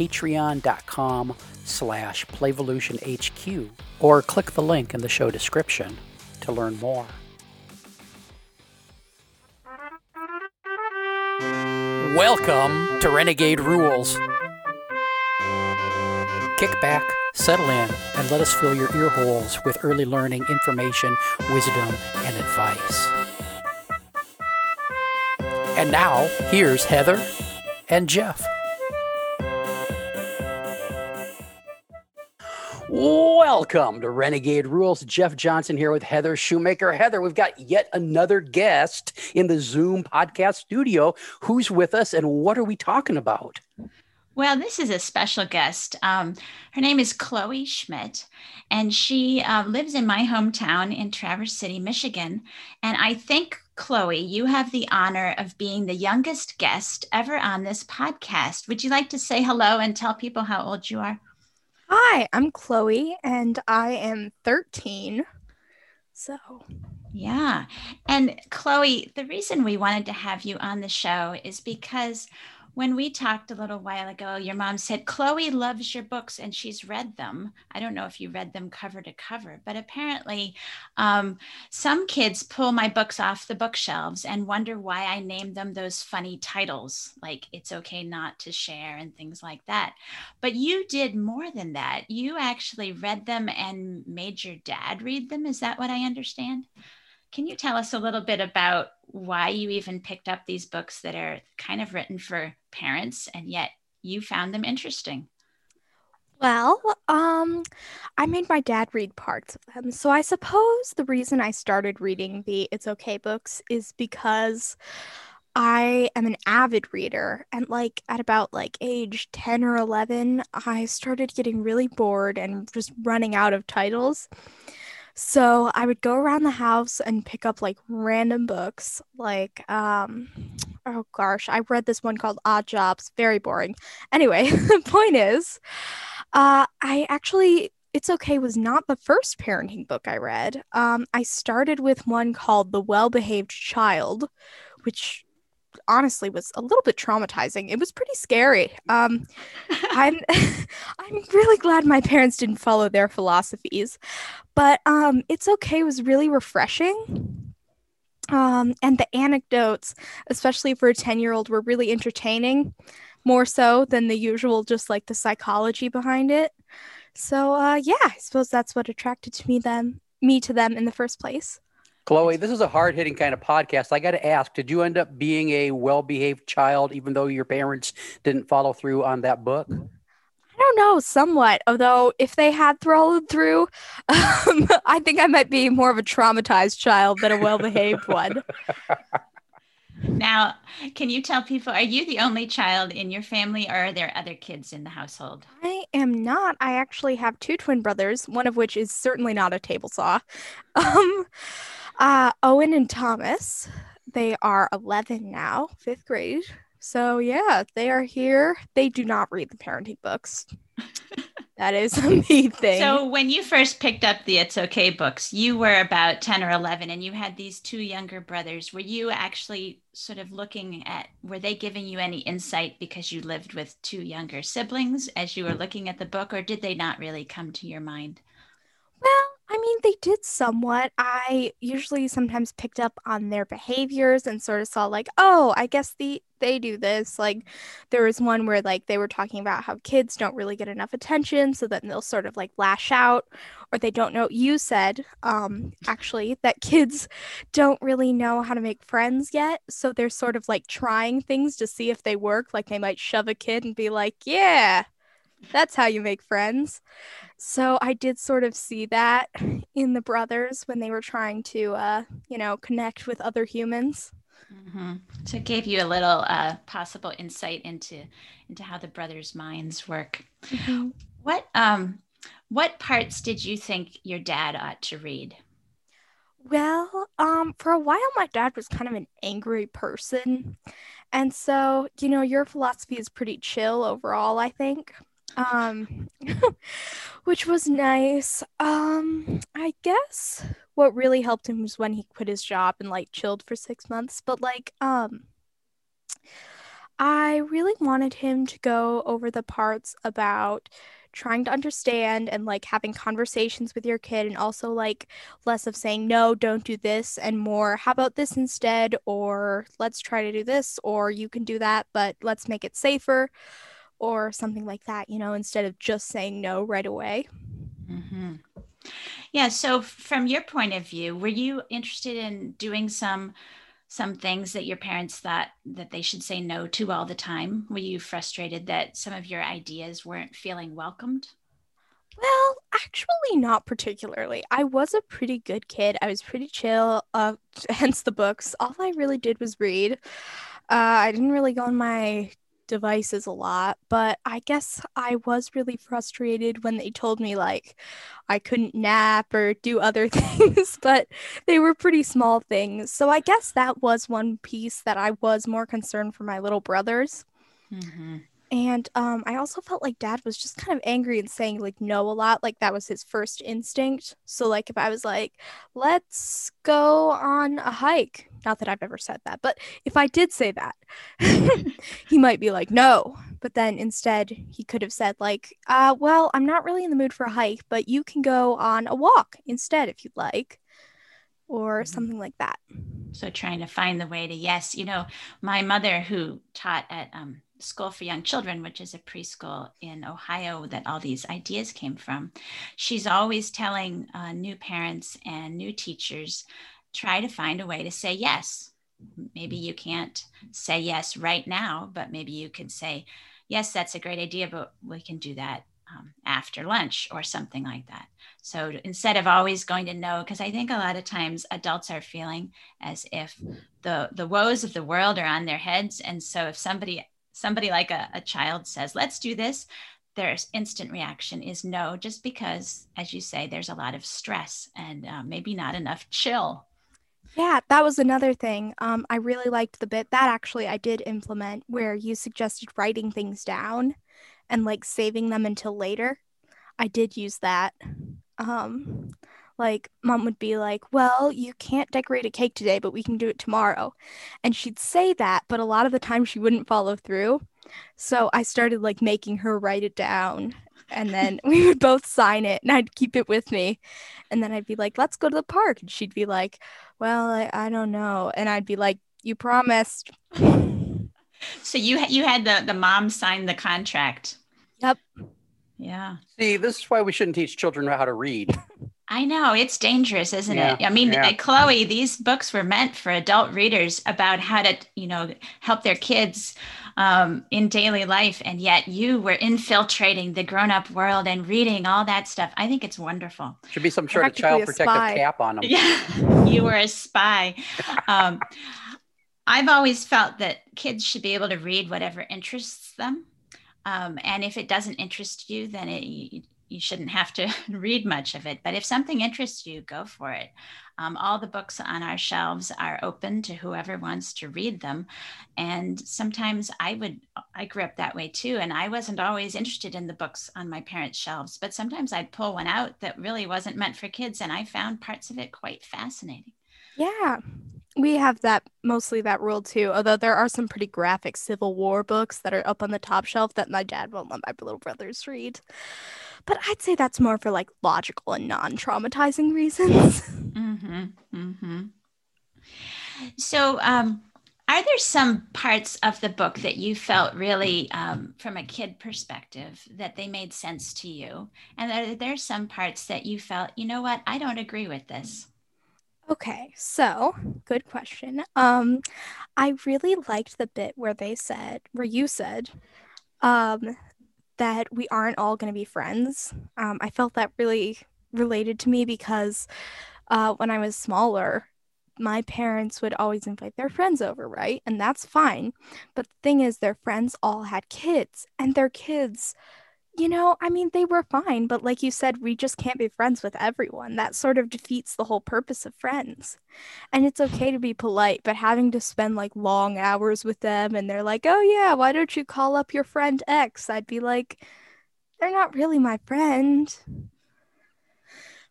patreon.com slash playvolutionhq or click the link in the show description to learn more. Welcome to Renegade Rules. Kick back, settle in, and let us fill your ear holes with early learning, information, wisdom, and advice. And now, here's Heather and Jeff. Welcome to Renegade Rules. Jeff Johnson here with Heather Shoemaker. Heather, we've got yet another guest in the Zoom podcast studio. Who's with us and what are we talking about? Well, this is a special guest. Um, her name is Chloe Schmidt, and she uh, lives in my hometown in Traverse City, Michigan. And I think, Chloe, you have the honor of being the youngest guest ever on this podcast. Would you like to say hello and tell people how old you are? Hi, I'm Chloe and I am 13. So, yeah. And Chloe, the reason we wanted to have you on the show is because when we talked a little while ago, your mom said, Chloe loves your books and she's read them. I don't know if you read them cover to cover, but apparently um, some kids pull my books off the bookshelves and wonder why I named them those funny titles, like It's Okay Not to Share and things like that. But you did more than that. You actually read them and made your dad read them. Is that what I understand? Can you tell us a little bit about why you even picked up these books that are kind of written for parents and yet you found them interesting? Well, um, I made my dad read parts of them. So I suppose the reason I started reading the It's Okay books is because I am an avid reader and like at about like age 10 or 11, I started getting really bored and just running out of titles. So I would go around the house and pick up like random books. Like, um, oh gosh, I read this one called Odd Jobs. Very boring. Anyway, the point is, uh, I actually it's Okay was not the first parenting book I read. Um, I started with one called The Well Behaved Child, which honestly was a little bit traumatizing. It was pretty scary. Um, I'm I'm really glad my parents didn't follow their philosophies, but um, it's okay was really refreshing. Um, and the anecdotes, especially for a ten year old, were really entertaining, more so than the usual, just like the psychology behind it. So uh, yeah, I suppose that's what attracted to me them me to them in the first place. Chloe, this is a hard hitting kind of podcast. I got to ask, did you end up being a well behaved child, even though your parents didn't follow through on that book? I don't know, somewhat. Although, if they had followed through, um, I think I might be more of a traumatized child than a well behaved one. Now, can you tell people, are you the only child in your family or are there other kids in the household? I am not. I actually have two twin brothers, one of which is certainly not a table saw. Um, uh, Owen and Thomas, they are 11 now, fifth grade. So, yeah, they are here. They do not read the parenting books. that is a me thing. So, when you first picked up the It's Okay books, you were about 10 or 11 and you had these two younger brothers. Were you actually sort of looking at, were they giving you any insight because you lived with two younger siblings as you were looking at the book, or did they not really come to your mind? Mean, they did somewhat. I usually sometimes picked up on their behaviors and sort of saw like, oh, I guess the they do this. Like there was one where like they were talking about how kids don't really get enough attention, so then they'll sort of like lash out or they don't know you said um actually that kids don't really know how to make friends yet, so they're sort of like trying things to see if they work. Like they might shove a kid and be like, "Yeah, that's how you make friends." So I did sort of see that in the brothers when they were trying to, uh, you know, connect with other humans. Mm-hmm. So it gave you a little uh, possible insight into into how the brothers' minds work. Mm-hmm. What um what parts did you think your dad ought to read? Well, um, for a while, my dad was kind of an angry person. And so, you know, your philosophy is pretty chill overall, I think. Um, which was nice. Um, I guess what really helped him was when he quit his job and like chilled for six months. But like, um, I really wanted him to go over the parts about trying to understand and like having conversations with your kid and also like less of saying no don't do this and more how about this instead or let's try to do this or you can do that but let's make it safer or something like that you know instead of just saying no right away mm-hmm. yeah so from your point of view were you interested in doing some some things that your parents thought that they should say no to all the time? Were you frustrated that some of your ideas weren't feeling welcomed? Well, actually, not particularly. I was a pretty good kid. I was pretty chill, uh, hence the books. All I really did was read. Uh, I didn't really go on my devices a lot, but I guess I was really frustrated when they told me like I couldn't nap or do other things, but they were pretty small things. So I guess that was one piece that I was more concerned for my little brothers. Mm-hmm. And um, I also felt like dad was just kind of angry and saying like no a lot. Like that was his first instinct. So, like, if I was like, let's go on a hike, not that I've ever said that, but if I did say that, he might be like, no. But then instead, he could have said, like, uh, well, I'm not really in the mood for a hike, but you can go on a walk instead if you'd like, or mm-hmm. something like that. So, trying to find the way to yes. You know, my mother, who taught at um, School for Young Children, which is a preschool in Ohio that all these ideas came from, she's always telling uh, new parents and new teachers try to find a way to say yes. Maybe you can't say yes right now, but maybe you could say, yes, that's a great idea, but we can do that um, after lunch or something like that. So instead of always going to no, because I think a lot of times adults are feeling as if the the woes of the world are on their heads, and so if somebody somebody like a, a child says, "Let's do this," their instant reaction is no, just because, as you say, there's a lot of stress and uh, maybe not enough chill yeah, that was another thing. Um, I really liked the bit that actually I did implement where you suggested writing things down and like saving them until later. I did use that. Um, like mom would be like, "Well, you can't decorate a cake today, but we can do it tomorrow." And she'd say that, but a lot of the time she wouldn't follow through. So I started like making her write it down and then we would both sign it and I'd keep it with me. And then I'd be like, let's go to the park. And she'd be like, well, I, I don't know. And I'd be like, you promised. So you you had the the mom sign the contract. Yep. Yeah. See, this is why we shouldn't teach children how to read. I know it's dangerous, isn't yeah, it? I mean, yeah. Chloe, these books were meant for adult readers about how to, you know, help their kids um, in daily life, and yet you were infiltrating the grown-up world and reading all that stuff. I think it's wonderful. Should be some sort of child protective spy. cap on them. Yeah, you were a spy. Um, I've always felt that kids should be able to read whatever interests them. Um, and if it doesn't interest you, then it, you shouldn't have to read much of it. But if something interests you, go for it. Um, all the books on our shelves are open to whoever wants to read them. And sometimes I would, I grew up that way too. And I wasn't always interested in the books on my parents' shelves, but sometimes I'd pull one out that really wasn't meant for kids. And I found parts of it quite fascinating. Yeah. We have that mostly that rule too, although there are some pretty graphic Civil War books that are up on the top shelf that my dad won't let my little brothers read. But I'd say that's more for like logical and non traumatizing reasons. mm-hmm. Mm-hmm. So, um, are there some parts of the book that you felt really, um, from a kid perspective, that they made sense to you? And are there some parts that you felt, you know what, I don't agree with this? Okay, so good question. Um, I really liked the bit where they said, where you said, um, that we aren't all going to be friends. Um, I felt that really related to me because uh, when I was smaller, my parents would always invite their friends over, right? And that's fine. But the thing is, their friends all had kids, and their kids, you know, I mean, they were fine. But like you said, we just can't be friends with everyone. That sort of defeats the whole purpose of friends. And it's okay to be polite, but having to spend like long hours with them, and they're like, oh, yeah, why don't you call up your friend X? I'd be like, they're not really my friend.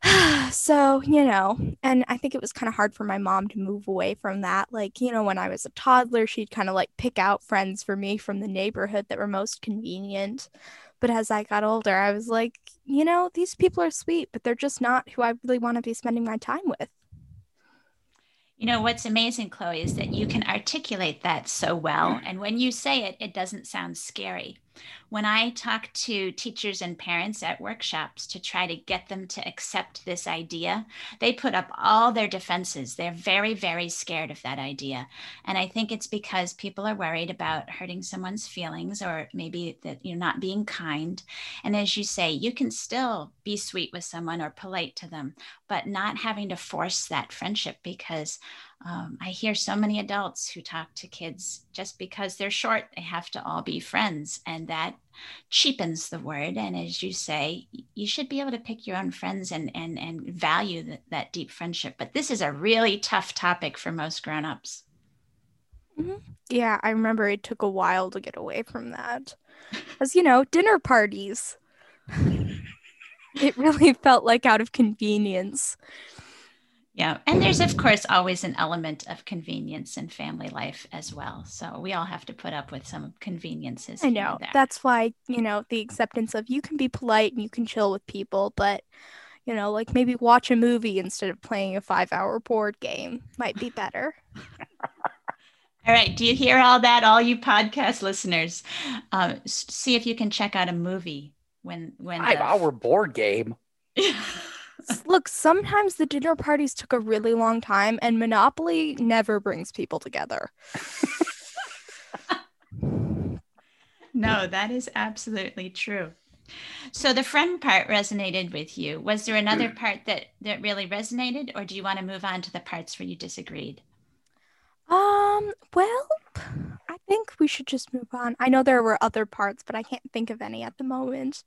so, you know, and I think it was kind of hard for my mom to move away from that. Like, you know, when I was a toddler, she'd kind of like pick out friends for me from the neighborhood that were most convenient. But as I got older, I was like, you know, these people are sweet, but they're just not who I really want to be spending my time with. You know, what's amazing, Chloe, is that you can articulate that so well. And when you say it, it doesn't sound scary. When I talk to teachers and parents at workshops to try to get them to accept this idea, they put up all their defenses. They're very, very scared of that idea. And I think it's because people are worried about hurting someone's feelings or maybe that you're not being kind. And as you say, you can still be sweet with someone or polite to them, but not having to force that friendship because um, I hear so many adults who talk to kids just because they're short, they have to all be friends. And that cheapens the word. And as you say, you should be able to pick your own friends and, and, and value that, that deep friendship. But this is a really tough topic for most grown-ups. Mm-hmm. Yeah, I remember it took a while to get away from that. As you know, dinner parties. it really felt like out of convenience. Yeah. And there's, of course, always an element of convenience in family life as well. So we all have to put up with some conveniences. I know. That's why, you know, the acceptance of you can be polite and you can chill with people, but, you know, like maybe watch a movie instead of playing a five hour board game might be better. all right. Do you hear all that, all you podcast listeners? Uh, see if you can check out a movie when, when five the... hour board game. Look, sometimes the dinner parties took a really long time, and Monopoly never brings people together. no, that is absolutely true. So the friend part resonated with you. Was there another part that that really resonated, or do you want to move on to the parts where you disagreed? Um. Well, I think we should just move on. I know there were other parts, but I can't think of any at the moment.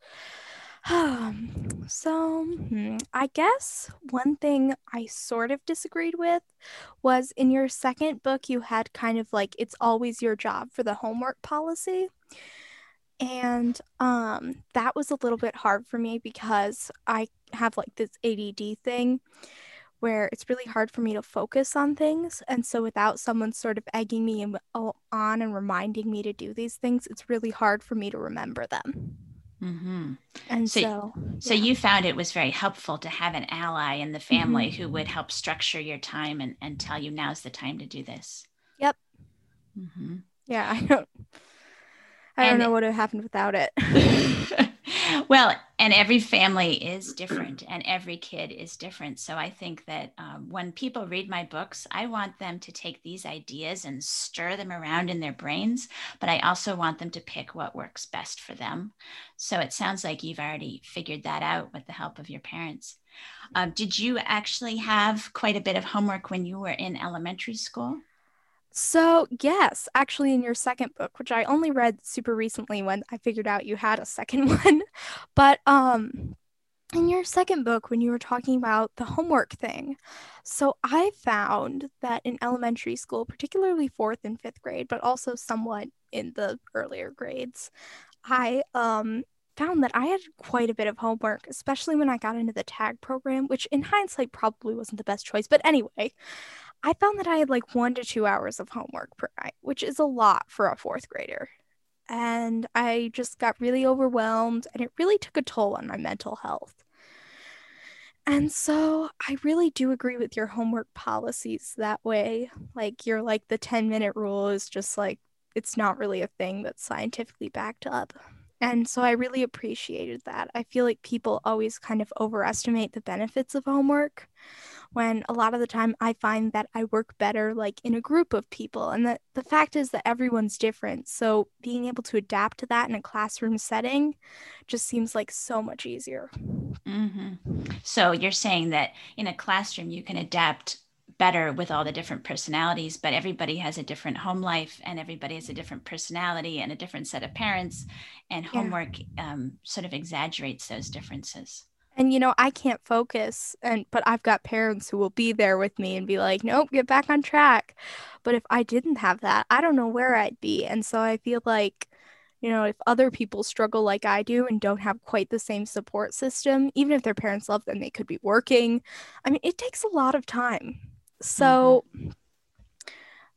So, hmm, I guess one thing I sort of disagreed with was in your second book, you had kind of like it's always your job for the homework policy. And um, that was a little bit hard for me because I have like this ADD thing where it's really hard for me to focus on things. And so, without someone sort of egging me on and reminding me to do these things, it's really hard for me to remember them. Mm-hmm. And so, so, so you found it was very helpful to have an ally in the family mm-hmm. who would help structure your time and, and tell you now's the time to do this. Yep. Mm-hmm. Yeah, I don't. I and, don't know what would have happened without it. well, and every family is different and every kid is different. So I think that um, when people read my books, I want them to take these ideas and stir them around in their brains, but I also want them to pick what works best for them. So it sounds like you've already figured that out with the help of your parents. Um, did you actually have quite a bit of homework when you were in elementary school? So, yes, actually, in your second book, which I only read super recently when I figured out you had a second one, but um, in your second book, when you were talking about the homework thing, so I found that in elementary school, particularly fourth and fifth grade, but also somewhat in the earlier grades, I um found that I had quite a bit of homework, especially when I got into the tag program, which in hindsight probably wasn't the best choice. But anyway, I found that I had like one to two hours of homework per night, which is a lot for a fourth grader. And I just got really overwhelmed, and it really took a toll on my mental health. And so I really do agree with your homework policies that way. Like, you're like, the 10 minute rule is just like, it's not really a thing that's scientifically backed up. And so I really appreciated that. I feel like people always kind of overestimate the benefits of homework when a lot of the time I find that I work better like in a group of people. And that the fact is that everyone's different. So being able to adapt to that in a classroom setting just seems like so much easier. Mm-hmm. So you're saying that in a classroom you can adapt better with all the different personalities, but everybody has a different home life and everybody has a different personality and a different set of parents. And homework yeah. um, sort of exaggerates those differences. And you know, I can't focus and but I've got parents who will be there with me and be like, "Nope, get back on track." But if I didn't have that, I don't know where I'd be. And so I feel like you know, if other people struggle like I do and don't have quite the same support system, even if their parents love them, they could be working. I mean, it takes a lot of time. So mm-hmm.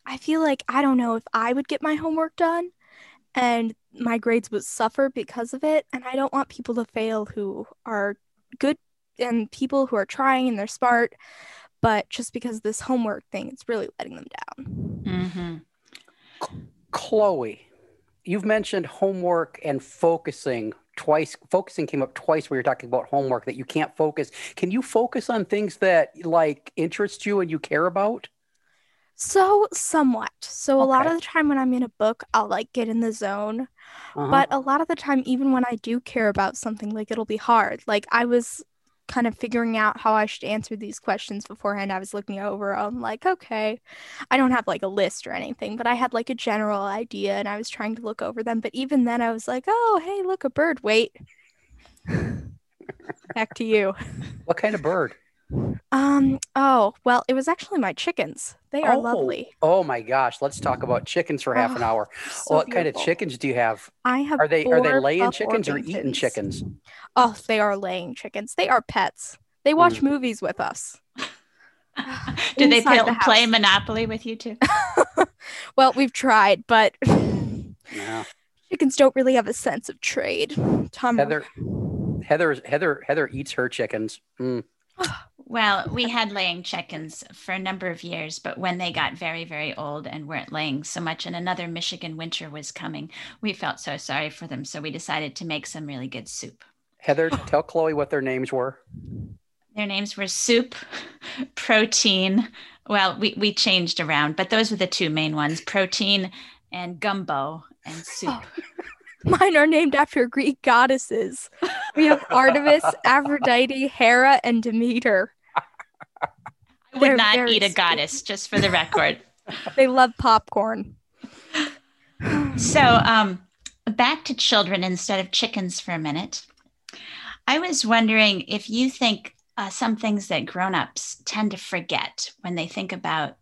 I feel like I don't know if I would get my homework done and my grades would suffer because of it. And I don't want people to fail who are good and people who are trying and they're smart. But just because this homework thing, it's really letting them down. Mm-hmm. Chloe, you've mentioned homework and focusing twice focusing came up twice where you're talking about homework that you can't focus can you focus on things that like interest you and you care about so somewhat so okay. a lot of the time when i'm in a book i'll like get in the zone uh-huh. but a lot of the time even when i do care about something like it'll be hard like i was kind of figuring out how I should answer these questions beforehand. I was looking over, I'm like, okay, I don't have like a list or anything, but I had like a general idea and I was trying to look over them. But even then, I was like, oh, hey, look, a bird. Wait. Back to you. What kind of bird? Um, oh, well, it was actually my chickens. They are oh, lovely. Oh my gosh, let's talk about chickens for half oh, an hour. So what beautiful. kind of chickens do you have? I have Are they are they laying chickens or eating chickens? Oh, they are laying chickens. They are pets. They watch mm. movies with us. do they play, the play Monopoly with you too? well, we've tried, but yeah. chickens don't really have a sense of trade. Tom Heather Heather Heather Heather eats her chickens. Mm. Well, we had laying chickens for a number of years, but when they got very, very old and weren't laying so much, and another Michigan winter was coming, we felt so sorry for them. So we decided to make some really good soup. Heather, tell Chloe what their names were. Their names were Soup, Protein. Well, we, we changed around, but those were the two main ones Protein and Gumbo and Soup. Mine are named after Greek goddesses. We have Artemis, Aphrodite, Hera, and Demeter. I would not eat a goddess, just for the record. they love popcorn. So, um, back to children instead of chickens for a minute. I was wondering if you think uh, some things that grown-ups tend to forget when they think about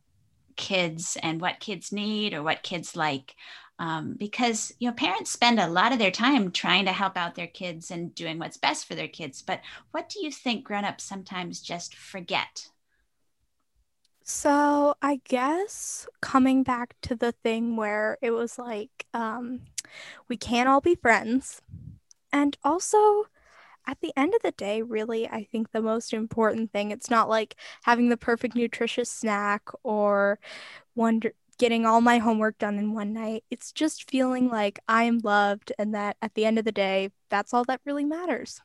kids and what kids need or what kids like um, because you know parents spend a lot of their time trying to help out their kids and doing what's best for their kids but what do you think grown-ups sometimes just forget so i guess coming back to the thing where it was like um, we can't all be friends and also at the end of the day, really, I think the most important thing, it's not like having the perfect nutritious snack or wonder getting all my homework done in one night. It's just feeling like I am loved and that at the end of the day, that's all that really matters.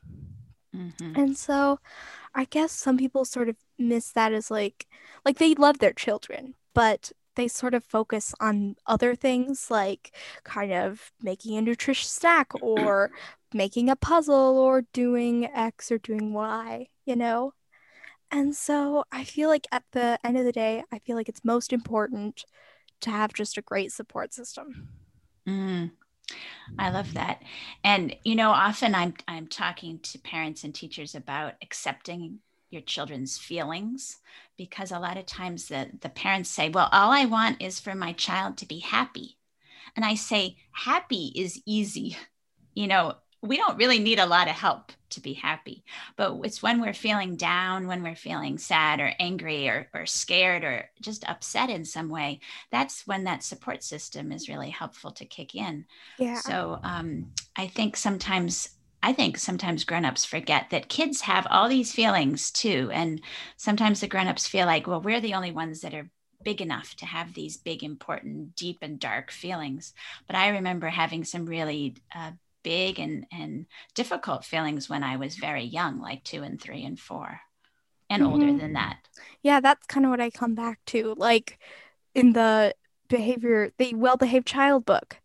Mm-hmm. And so I guess some people sort of miss that as like like they love their children, but they sort of focus on other things like kind of making a nutritious snack or making a puzzle or doing X or doing Y, you know? And so I feel like at the end of the day, I feel like it's most important to have just a great support system. Mm, I love that. And you know, often I'm I'm talking to parents and teachers about accepting your children's feelings because a lot of times the the parents say, "Well, all I want is for my child to be happy." And I say, "Happy is easy." You know, we don't really need a lot of help to be happy. But it's when we're feeling down, when we're feeling sad or angry or, or scared or just upset in some way, that's when that support system is really helpful to kick in. Yeah. So um, I think sometimes. I think sometimes grown-ups forget that kids have all these feelings too. And sometimes the grown-ups feel like, well, we're the only ones that are big enough to have these big, important, deep and dark feelings. But I remember having some really uh, big and and difficult feelings when I was very young, like two and three and four, and mm-hmm. older than that. Yeah, that's kind of what I come back to. Like in the behavior, the well behaved child book,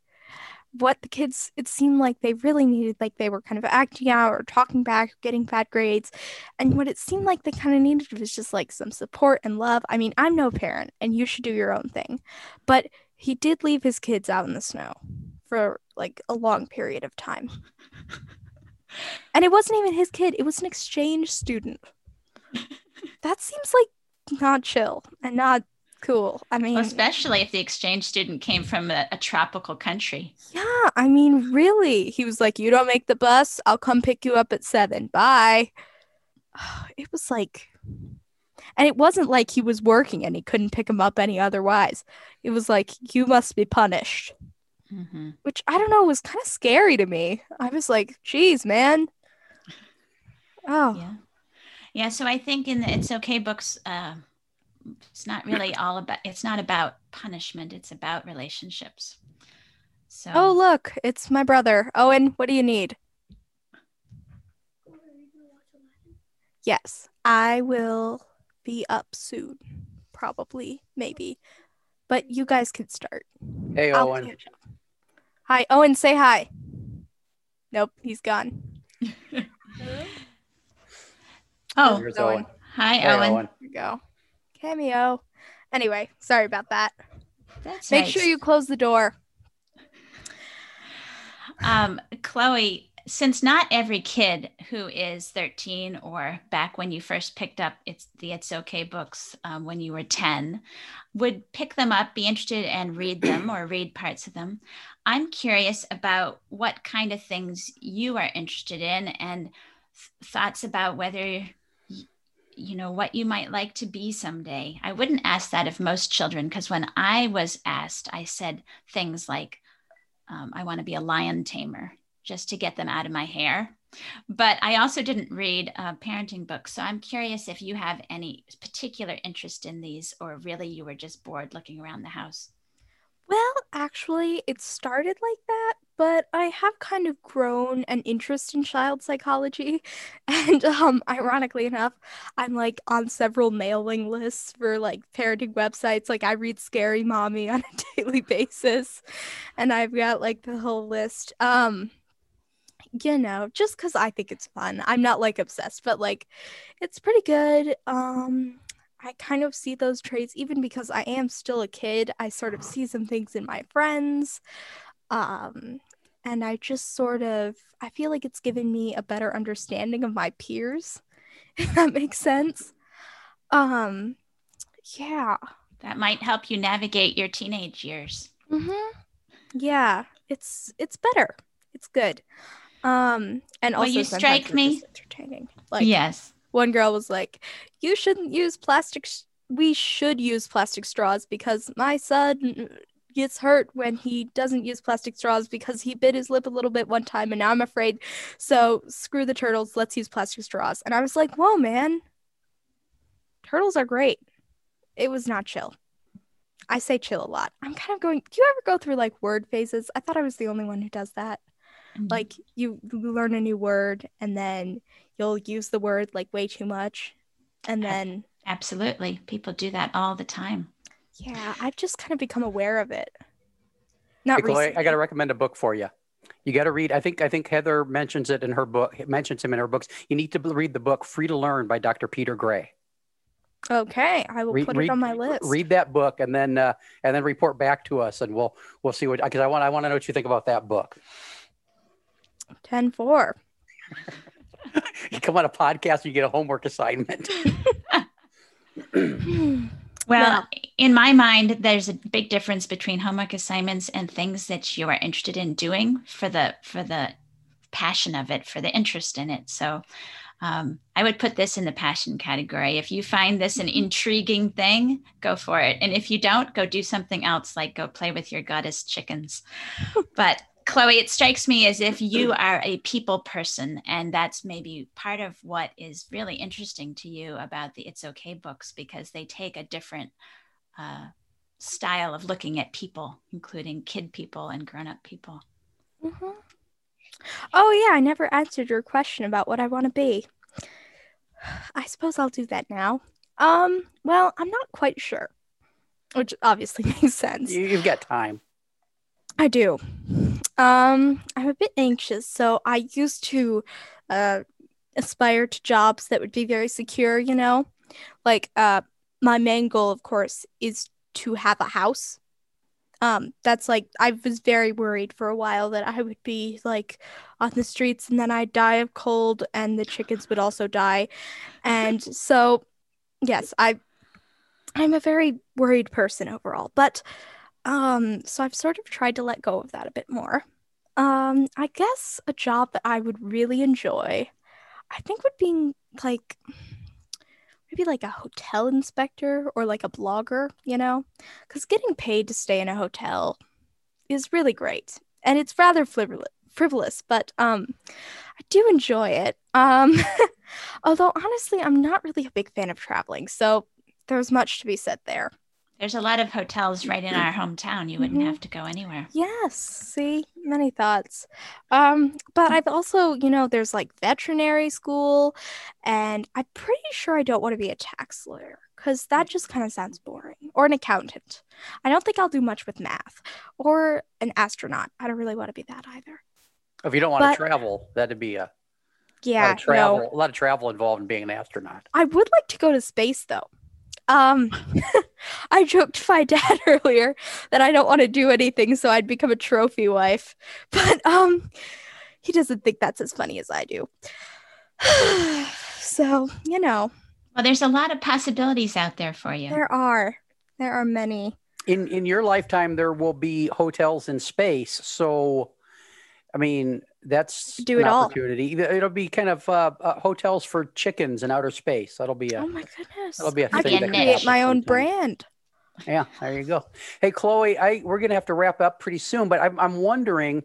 what the kids it seemed like they really needed like they were kind of acting out or talking back or getting bad grades and what it seemed like they kind of needed was just like some support and love i mean i'm no parent and you should do your own thing but he did leave his kids out in the snow for like a long period of time and it wasn't even his kid it was an exchange student that seems like not chill and not cool. I mean, especially if the exchange student came from a, a, tropical country. Yeah, I mean, really, he was like, "You don't make the bus, I'll come pick you up at seven. Bye." It was like, and it wasn't like he was working and he couldn't pick him up any otherwise. It was like, "You must be punished," mm-hmm. which I don't know was kind of scary to me. I was like, "Geez, man." Oh. Yeah. Yeah, so I think in the It's Okay books, uh, it's not really all about it's not about punishment it's about relationships so oh look it's my brother owen what do you need yes i will be up soon probably maybe but you guys can start hey I'll owen hi owen say hi nope he's gone oh Owen. Owen. hi hey, owen. owen. Here we go cameo. Anyway, sorry about that. That's Make nice. sure you close the door. Um, Chloe, since not every kid who is 13 or back when you first picked up it's the It's Okay books um, when you were 10 would pick them up, be interested and read them or read parts of them. I'm curious about what kind of things you are interested in and th- thoughts about whether you know what you might like to be someday i wouldn't ask that of most children because when i was asked i said things like um, i want to be a lion tamer just to get them out of my hair but i also didn't read parenting books so i'm curious if you have any particular interest in these or really you were just bored looking around the house well, actually, it started like that, but I have kind of grown an interest in child psychology. And um ironically enough, I'm like on several mailing lists for like parenting websites. Like I read Scary Mommy on a daily basis, and I've got like the whole list. Um you know, just cuz I think it's fun. I'm not like obsessed, but like it's pretty good. Um I kind of see those traits even because I am still a kid. I sort of see some things in my friends. Um, and I just sort of I feel like it's given me a better understanding of my peers, if that makes sense. Um, yeah. That might help you navigate your teenage years. Mm-hmm. Yeah, it's it's better. It's good. Um, and also well, you strike me entertaining. Like, yes, one girl was like, "You shouldn't use plastic. Sh- we should use plastic straws because my son gets hurt when he doesn't use plastic straws because he bit his lip a little bit one time and now I'm afraid. So screw the turtles. Let's use plastic straws." And I was like, "Whoa, man! Turtles are great." It was not chill. I say chill a lot. I'm kind of going. Do you ever go through like word phases? I thought I was the only one who does that. Mm-hmm. Like you learn a new word and then you'll use the word like way too much and then absolutely. People do that all the time. Yeah i've just kind of become aware of it. Not hey, Chloe, i got to recommend a book for you you got to read i think i think heather mentions it in her book mentions him in her books. You need to read the book free to learn by dr peter gray. Okay i will read, put it read, on my list. read that book and then uh, and then report back to us and we'll we'll see what because i want i want to know what you think about that book 10 4 you come on a podcast, you get a homework assignment. well, in my mind, there's a big difference between homework assignments and things that you are interested in doing for the for the passion of it, for the interest in it. So um, I would put this in the passion category. If you find this an intriguing thing, go for it. And if you don't, go do something else, like go play with your goddess chickens. but Chloe, it strikes me as if you are a people person, and that's maybe part of what is really interesting to you about the It's Okay books because they take a different uh, style of looking at people, including kid people and grown up people. Mm-hmm. Oh, yeah, I never answered your question about what I want to be. I suppose I'll do that now. Um, well, I'm not quite sure, which obviously makes sense. You've got time. I do. Um, I'm a bit anxious, so I used to uh aspire to jobs that would be very secure, you know? Like uh my main goal, of course, is to have a house. Um, that's like I was very worried for a while that I would be like on the streets and then I'd die of cold and the chickens would also die. And so yes, I I'm a very worried person overall. But um, so I've sort of tried to let go of that a bit more. Um, I guess a job that I would really enjoy, I think would be like maybe like a hotel inspector or like a blogger, you know? Because getting paid to stay in a hotel is really great. And it's rather frivolous but um, I do enjoy it. Um, although honestly, I'm not really a big fan of traveling. So there's much to be said there. There's a lot of hotels right in our hometown. You wouldn't Mhm. have to go anywhere. Yes, see, many thoughts. Um, but I've also, you know, there's like veterinary school, and I'm pretty sure I don't want to be a tax lawyer because that just kind of sounds boring. Or an accountant. I don't think I'll do much with math. Or an astronaut. I don't really want to be that either. If you don't want But- to travel, that'd be a lot Yeah, of travel. no. A lot of travel involved in being an astronaut. I would like to go to space though. Um, I joked to my dad earlier that I don't want to do anything, so I'd become a trophy wife. But um, he doesn't think that's as funny as I do. so you know, Well, there's a lot of possibilities out there for you. there are there are many. In in your lifetime, there will be hotels in space. So, I mean, that's Do an it all. opportunity. It'll be kind of uh, uh, hotels for chickens in outer space. That'll be a Oh my goodness! That'll be a I thing can create my own sometime. brand. Yeah, there you go. Hey, Chloe, I we're gonna have to wrap up pretty soon, but I'm I'm wondering,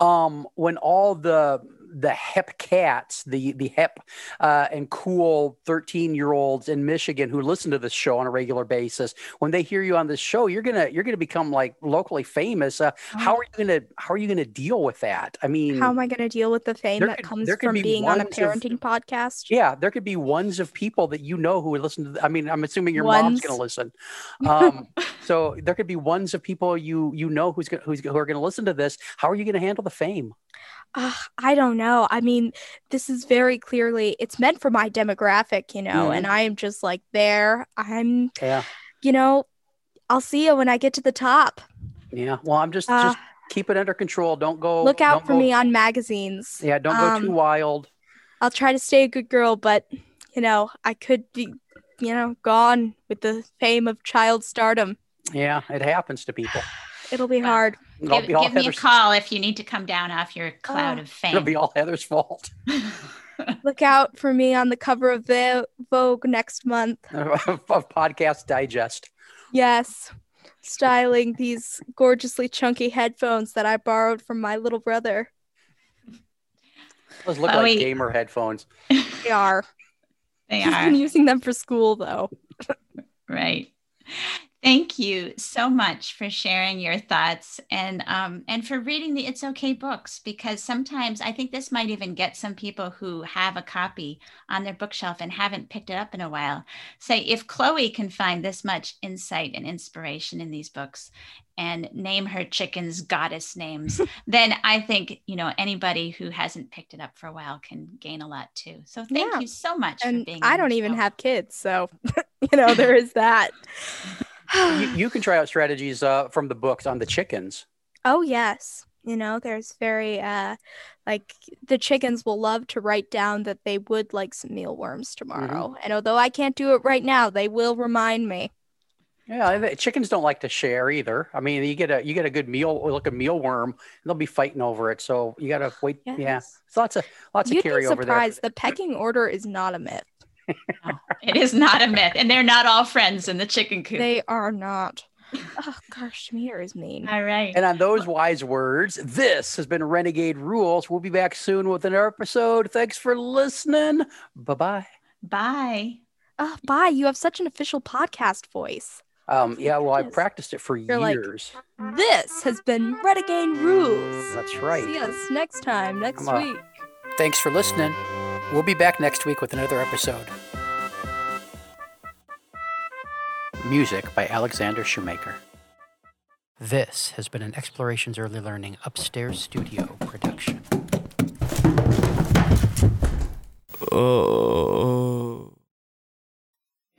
um, when all the the hep cats, the the hep uh, and cool 13 year olds in Michigan who listen to this show on a regular basis, when they hear you on this show, you're gonna you're gonna become like locally famous. Uh, how are you gonna how are you gonna deal with that? I mean, How am I going to deal with the fame that could- comes from be being on a ones of- parenting podcast? yeah, there could be ones of people that you know who would listen to. The, I mean, I'm assuming your mom's going to listen. Um, so there could be ones of people you you know who's gonna, who's who are going to listen to this. How are you going to handle the fame? Uh, I don't know. I mean, this is very clearly it's meant for my demographic, you know, Mhm. and I am just like there. I'm, Yeah, you know, I'll see you when I get to the top. yeah. Well, I'm just Uh, just keep it under control. Don't go. look out for go- me on magazines. Yeah, don't go too Um, wild. I'll try to stay a good girl, but you know, I could be, you know, gone with the fame of child stardom. Yeah, it happens to people. It'll be hard. It'll Give, be all give me a call if you need to come down off your oh. cloud Oh. of fame. It'll be all Heather's fault Look out for me on the cover of the Vogue next month. of Podcast Digest. Yes. Styling these gorgeously chunky headphones that I borrowed from my little brother. Those look Oh, like wait. gamer headphones. They are. they He's are been using them for school though. right. Thank you so much for sharing your thoughts and um, and for reading the It's Okay books because sometimes I think this might even get some people who have a copy on their bookshelf and haven't picked it up in a while. Say if Chloe can find this much insight and inspiration in these books and name her chickens goddess names, then I think you know anybody who hasn't picked it up for a while can gain a lot too. So thank Yeah. you so much for And. I don't even show. have kids, so you know, there is that. you, you can try out strategies uh, from the books on the chickens. oh yes. You know, there's very uh like the chickens will love to write down that they would like some mealworms tomorrow. And although I can't do it right now, they will remind me. Yeah, the chickens don't like to share either. I mean, you get a you get a good meal, like a mealworm, and they'll be fighting over it. So you got to wait. Yeah, Yes. it's lots of lots of You'd be carryover there. surprised. The pecking order is not a myth. No, it is not a myth, and they're not all friends in the chicken coop. They are not. Oh gosh, Demeter is mean. all right. And on those wise words, this has been Renegade Rules. We'll be back soon with another episode. Thanks for listening. Bye bye. Bye. Oh, bye. You have such an official podcast voice. Um, yeah, well, I Yes. practiced it for You're like- years. This has been Renegade Rules. That's right. See us next time, next Come on. week. Thanks for listening. We'll be back next week with another episode. Music by Alexander Shoemaker. This has been an Explorations Early Learning Upstairs Studio production. Oh.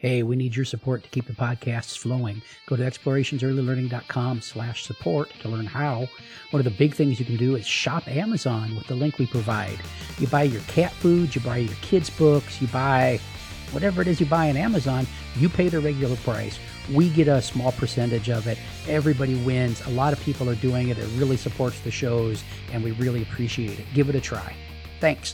Hey, we need your support to keep the podcasts flowing. Go to explorationsearlylearning.com slash support to learn how. One of the big things you can do is shop Amazon with the link we provide. You buy your cat food, you buy your kids' books, you buy whatever it is you buy on Amazon, you pay the regular price. We get a small percentage of it. Everybody wins. A lot of people are doing it. It really supports the shows, and we really appreciate it. Give it a try. Thanks.